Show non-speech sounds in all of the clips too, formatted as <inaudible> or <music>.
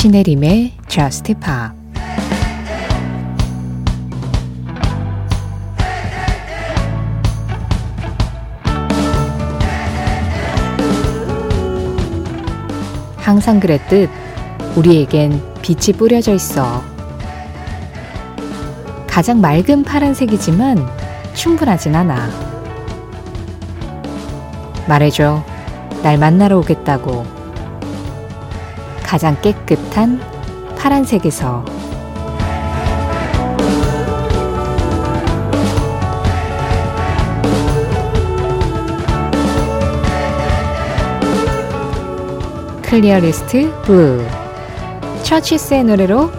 신혜림의 Just Pop 항상 그랬듯 우리에겐 빛이 뿌려져 있어. 가장 맑은 파란색이지만 충분하진 않아. 말해줘. 날 만나러 오겠다고. 가장 깨끗한 파란색에서 Clearest Blue CHVRCHES의 노래로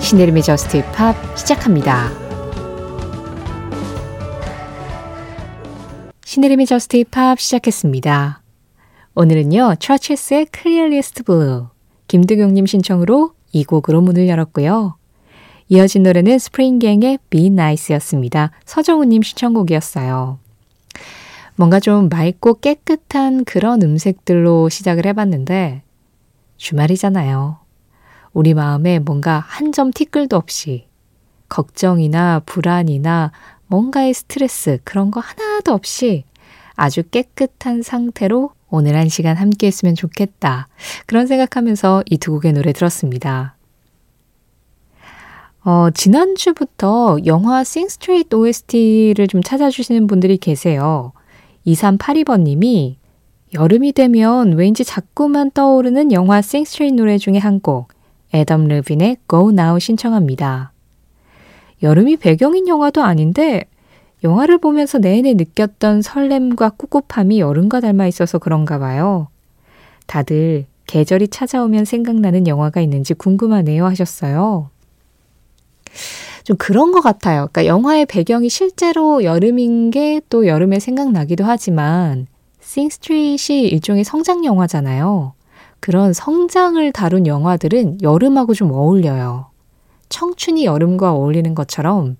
신혜림의 JUST POP 시작합니다. 신혜림의 JUST POP 시작했습니다. 오늘은요, CHVRCHES의 Clearest Blue 김두경님 신청으로 이 곡으로 문을 열었고요. 이어진 노래는 Spring Gang의 Be Nice였습니다. 서정우님 신청곡이었어요. 뭔가 좀 맑고 깨끗한 그런 음색들로 시작을 해봤는데 주말이잖아요. 우리 마음에 뭔가 한 점 티끌도 없이 걱정이나 불안이나 뭔가의 스트레스 그런 거 하나도 없이 아주 깨끗한 상태로 오늘 한 시간 함께 했으면 좋겠다. 그런 생각하면서 이 두 곡의 노래 들었습니다. 어, 지난주부터 영화 Sing Street OST를 좀 찾아주시는 분들이 계세요. 2382번님이 여름이 되면 왠지 자꾸만 떠오르는 영화 Sing Street 노래 중에 한 곡, 애덤 르빈의 Go Now 신청합니다. 여름이 배경인 영화도 아닌데 영화를 보면서 내내 느꼈던 설렘과 꿉꿉함이 여름과 닮아 있어서 그런가 봐요. 다들 계절이 찾아오면 생각나는 영화가 있는지 궁금하네요 하셨어요. 좀 그런 것 같아요. 그러니까 영화의 배경이 실제로 여름인 게 또 여름에 생각나기도 하지만 싱스트릿이 일종의 성장 영화잖아요. 그런 성장을 다룬 영화들은 여름하고 좀 어울려요. 청춘이 여름과 어울리는 것처럼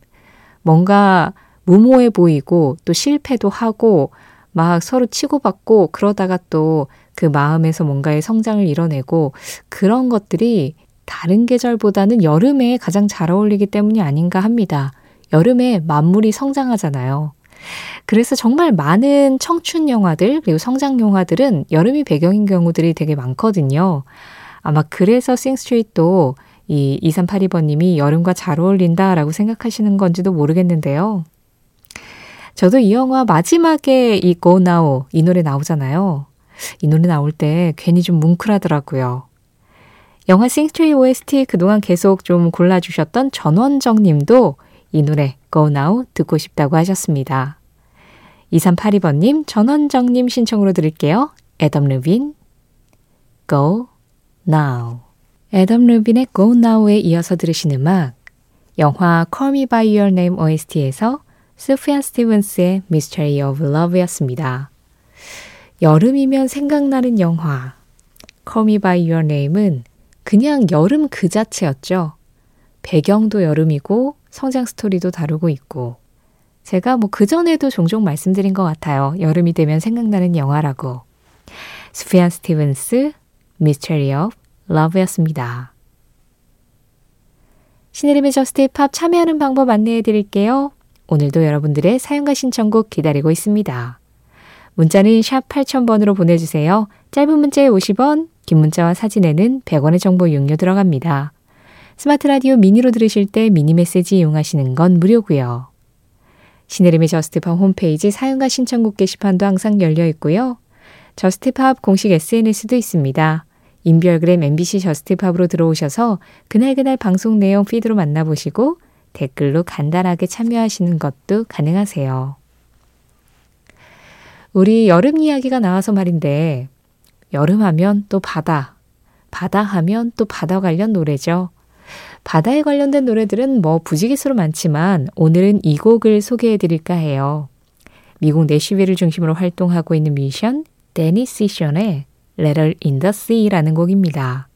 뭔가 무모해 보이고 또 실패도 하고 막 서로 치고받고 그러다가 또 그 마음에서 뭔가의 성장을 이뤄내고 그런 것들이 다른 계절보다는 여름에 가장 잘 어울리기 때문이 아닌가 합니다. 여름에 만물이 성장하잖아요. 그래서 정말 많은 청춘 영화들, 그리고 성장 영화들은 여름이 배경인 경우들이 되게 많거든요. 아마 그래서 Sing Street도 이 2382번님이 여름과 잘 어울린다라고 생각하시는 건지도 모르겠는데요. 저도 이 영화 마지막에 이 Go Now 이 노래 나오잖아요. 이 노래 나올 때 괜히 좀 뭉클하더라고요. 영화 Sing Street OST 그동안 계속 좀 골라주셨던 전원정 님도 이 노래 Go Now 듣고 싶다고 하셨습니다. 2382번님, 전원정님 신청으로 들을게요. 애덤 르빈, Go Now. 애덤 르빈의 Go Now에 이어서 들으신 음악, 영화 Call Me By Your Name OST에서 스피아 스티븐스의 Mystery of Love였습니다. 여름이면 생각나는 영화 Call Me By Your Name은 그냥 여름 그 자체였죠. 배경도 여름이고 성장 스토리도 다루고 있고 제가 뭐 그전에도 종종 말씀드린 것 같아요. 여름이 되면 생각나는 영화라고. 수프얀 스티븐스 Mystery of Love였습니다. 신혜림의 Just Pop 참여하는 방법 안내해 드릴게요. 오늘도 여러분들의 사연과 신청곡 기다리고 있습니다. 문자는 샵 8000번으로 보내주세요. 짧은 문자에 50원, 긴 문자와 사진에는 100원의 정보 이용료 들어갑니다. 스마트 라디오 미니로 들으실 때 미니 메시지 이용하시는 건 무료고요. 신혜림의 Just Pop 홈페이지 사연과 신청곡 게시판도 항상 열려 있고요. Just Pop 공식 SNS도 있습니다. 인별그램 MBC Just Pop으로 들어오셔서 그날그날 방송 내용 feed로 만나보시고 댓글로 간단하게 참여하시는 것도 가능하세요. 우리 여름 이야기가 나와서 말인데, 여름 하면 또 바다, 바다 하면 또 바다 관련 노래죠. 바다에 관련된 노래들은 뭐 부지기수로 많지만 오늘은 이 곡을 소개해 드릴까 해요. 미국 내슈빌을 중심으로 활동하고 있는 뮤지션 데니 시션의 Letter in the Sea라는 곡입니다.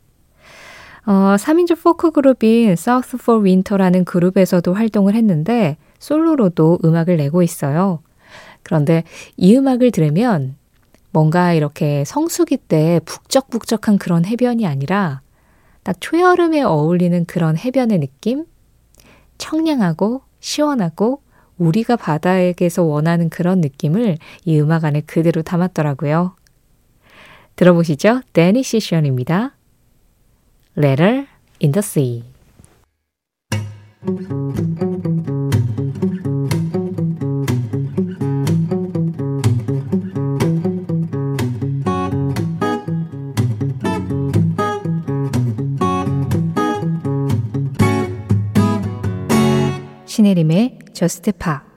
어, 3인조 포크 그룹인 South for Winter라는 그룹에서도 활동을 했는데 솔로로도 음악을 내고 있어요. 그런데 이 음악을 들으면 뭔가 이렇게 성수기 때 북적북적한 그런 해변이 아니라 딱 초여름에 어울리는 그런 해변의 느낌? 청량하고 시원하고 우리가 바다에게서 원하는 그런 느낌을 이 음악 안에 그대로 담았더라고요. 들어보시죠. 데니 시션입니다. Letter in the Sea. 신혜림의 저스트 파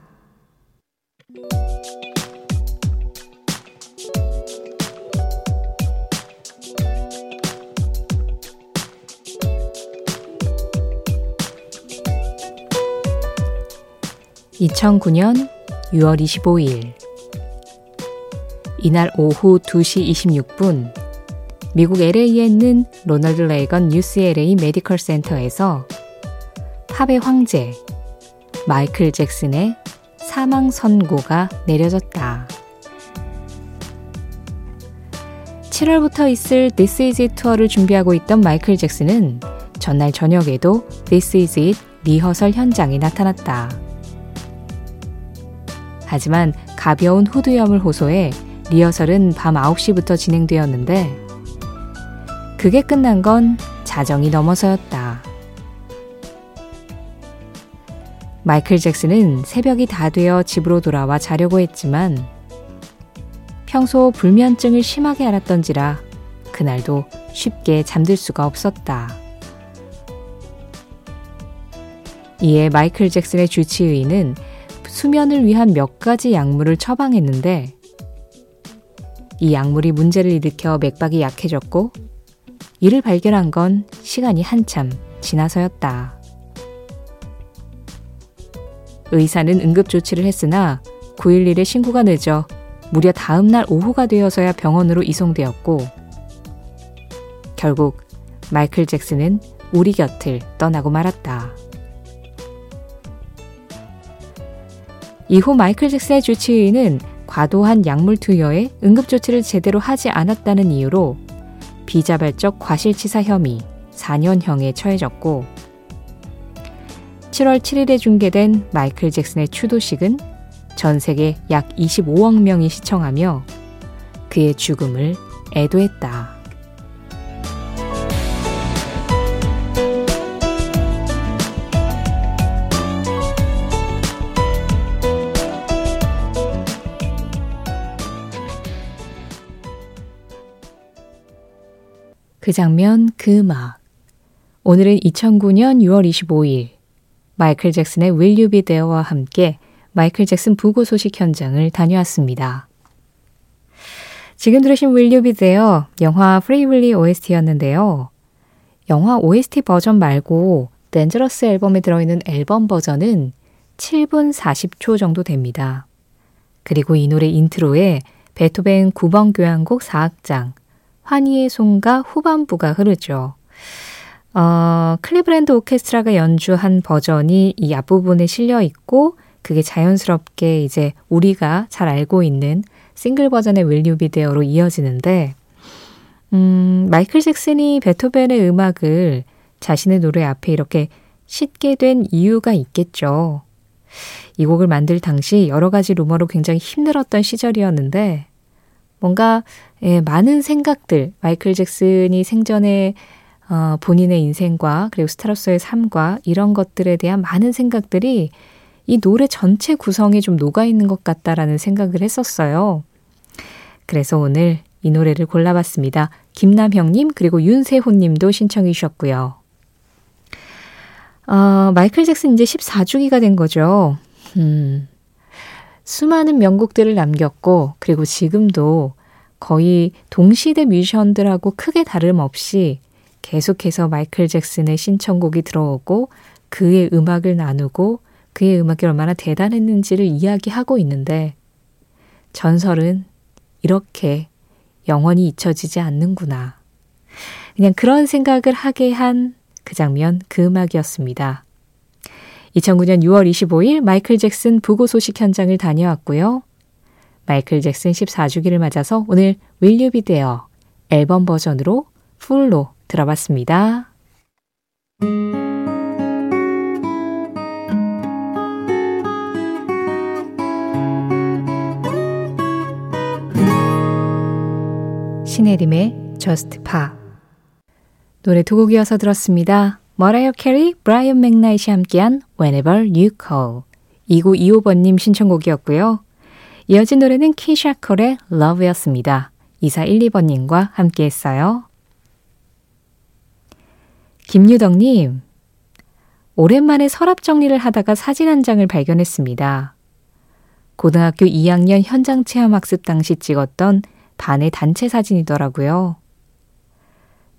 2009년 6월 25일 이날 오후 2시 26분 미국 LA에 있는 로널드 레이건 UCLA 메디컬 센터에서 팝의 황제 마이클 잭슨의 사망 선고가 내려졌다. 7월부터 있을 This Is It 투어를 준비하고 있던 마이클 잭슨은 전날 저녁에도 This Is It 리허설 현장에 나타났다. 하지만 가벼운 후두염을 호소해 리허설은 밤 9시부터 진행되었는데 그게 끝난 건 자정이 넘어서였다. 마이클 잭슨은 새벽이 다 되어 집으로 돌아와 자려고 했지만 평소 불면증을 심하게 앓았던지라 그날도 쉽게 잠들 수가 없었다. 이에 마이클 잭슨의 주치의는 수면을 위한 몇 가지 약물을 처방했는데 이 약물이 문제를 일으켜 맥박이 약해졌고 이를 발견한 건 시간이 한참 지나서였다. 의사는 응급조치를 했으나 911에 신고가 늦어 무려 다음 날 오후가 되어서야 병원으로 이송되었고 결국 마이클 잭슨은 우리 곁을 떠나고 말았다. 이후 마이클 잭슨의 주치의는 과도한 약물 투여에 응급조치를 제대로 하지 않았다는 이유로 비자발적 과실치사 혐의 4년형에 처해졌고 7월 7일에 중계된 마이클 잭슨의 추도식은 전 세계 약 25억 명이 시청하며 그의 죽음을 애도했다. 그 장면, 그 음악. 오늘은 2009년 6월 25일 마이클 잭슨의 Will You Be There와 함께 마이클 잭슨 부고 소식 현장을 다녀왔습니다. 지금 들으신 Will You Be There 영화 Free Willy OST였는데요. 영화 OST 버전 말고 Dangerous 앨범에 들어있는 앨범 버전은 7분 40초 정도 됩니다. 그리고 이 노래 인트로에 베토벤 9번 교향곡 4악장 환희의 송가 후반부가 흐르죠. 어, 클리브랜드 오케스트라가 연주한 버전이 이 앞부분에 실려 있고 그게 자연스럽게 이제 우리가 잘 알고 있는 싱글 버전의 Will You Be There로 이어지는데 음, 마이클 잭슨이 베토벤의 음악을 자신의 노래 앞에 이렇게 싣게 된 이유가 있겠죠. 이 곡을 만들 당시 여러 가지 루머로 굉장히 힘들었던 시절이었는데 뭔가 예, 많은 생각들 마이클 잭슨이 생전에 어, 본인의 인생과 그리고 스타로서의 삶과 이런 것들에 대한 많은 생각들이 이 노래 전체 구성에 좀 녹아 있는 것 같다라는 생각을 했었어요. 그래서 오늘 이 노래를 골라봤습니다. 김남형님 그리고 윤세호님도 신청해 주셨고요. 어, 마이클 잭슨 이제 14주기가 된 거죠. 음, 수많은 명곡들을 남겼고 그리고 지금도 거의 동시대 뮤지션들하고 크게 다름없이 계속해서 마이클 잭슨의 신청곡이 들어오고 그의 음악을 나누고 그의 음악이 얼마나 대단했는지를 이야기하고 있는데 전설은 이렇게 영원히 잊혀지지 않는구나. 그냥 그런 생각을 하게 한 그 장면, 그 음악이었습니다. 2009년 6월 25일 마이클 잭슨 부고 소식 현장을 다녀왔고요. 마이클 잭슨 14주기를 맞아서 오늘 윌류 비데어 앨범 버전으로 풀로 들어봤습니다. 신혜림의 Just Pop 노래 두 곡 이어서 들었습니다. 머라이어 캐리, 브라이언 맥나잇이 함께한 Whenever You Call 2925번님 신청곡이었고요. 이어진 노래는 키샤 콜의 Love였습니다. 2412번님과 함께 했어요. 김유덕님, 오랜만에 서랍 정리를 하다가 사진 한 장을 발견했습니다. 고등학교 2학년 현장 체험 학습 당시 찍었던 반의 단체 사진이더라고요.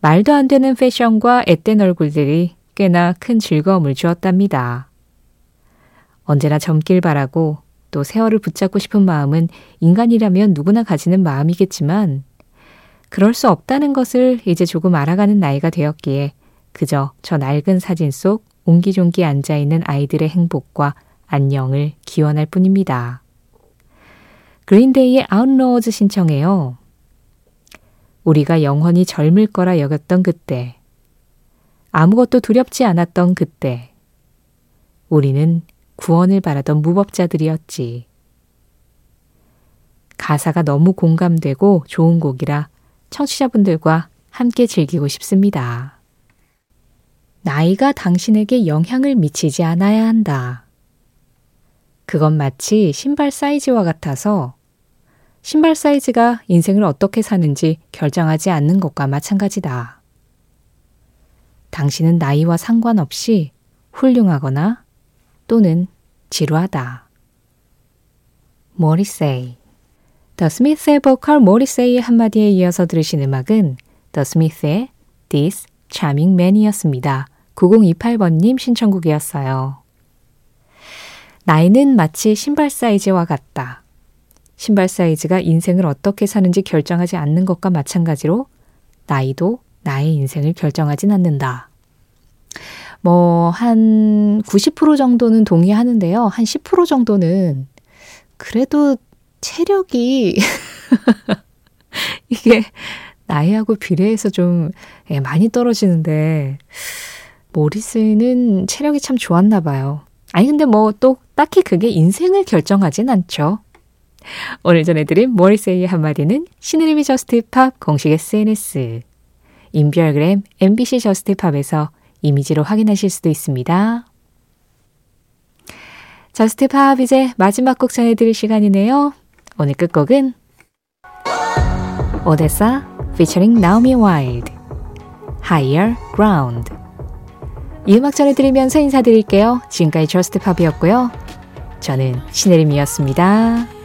말도 안 되는 패션과 앳된 얼굴들이 꽤나 큰 즐거움을 주었답니다. 언제나 젊길 바라고 또 세월을 붙잡고 싶은 마음은 인간이라면 누구나 가지는 마음이겠지만 그럴 수 없다는 것을 이제 조금 알아가는 나이가 되었기에 그저 저 낡은 사진 속 옹기종기 앉아있는 아이들의 행복과 안녕을 기원할 뿐입니다. 그린데이의 아웃로어즈 신청해요. 우리가 영원히 젊을 거라 여겼던 그때. 아무것도 두렵지 않았던 그때. 우리는 구원을 바라던 무법자들이었지. 가사가 너무 공감되고 좋은 곡이라 청취자분들과 함께 즐기고 싶습니다. 나이가 당신에게 영향을 미치지 않아야 한다. 그건 마치 신발 사이즈와 같아서 신발 사이즈가 인생을 어떻게 사는지 결정하지 않는 것과 마찬가지다. 당신은 나이와 상관없이 훌륭하거나 또는 지루하다. 모리세이 더 스미스의 보컬 모리세이의 한마디에 이어서 들으신 음악은 더 스미스의 This Charming Man이었습니다. 9028번님 신청곡이었어요. 나이는 마치 신발 사이즈와 같다. 신발 사이즈가 인생을 어떻게 사는지 결정하지 않는 것과 마찬가지로 나이도 나의 인생을 결정하진 않는다. 뭐, 한 90% 정도는 동의하는데요. 한 10% 정도는 그래도 체력이 <laughs> 이게 나이하고 비례해서 좀 예, 많이 떨어지는데 모리세이는 체력이 참 좋았나 봐요. 아니 근데 뭐 또 딱히 그게 인생을 결정하진 않죠. 오늘 전해드린 모리세이의 한마디는 신혜림의 Just Pop 공식 SNS, 인별그램 MBC Just Pop에서 이미지로 확인하실 수도 있습니다. Just Pop 이제 마지막 곡 전해드릴 시간이네요. 오늘 끝곡은 오데사 featuring Naomi Wild Higher Ground 이 음악 전해드리면서 인사드릴게요. 지금까지 Just Pop이었고요. 저는 신혜림이었습니다.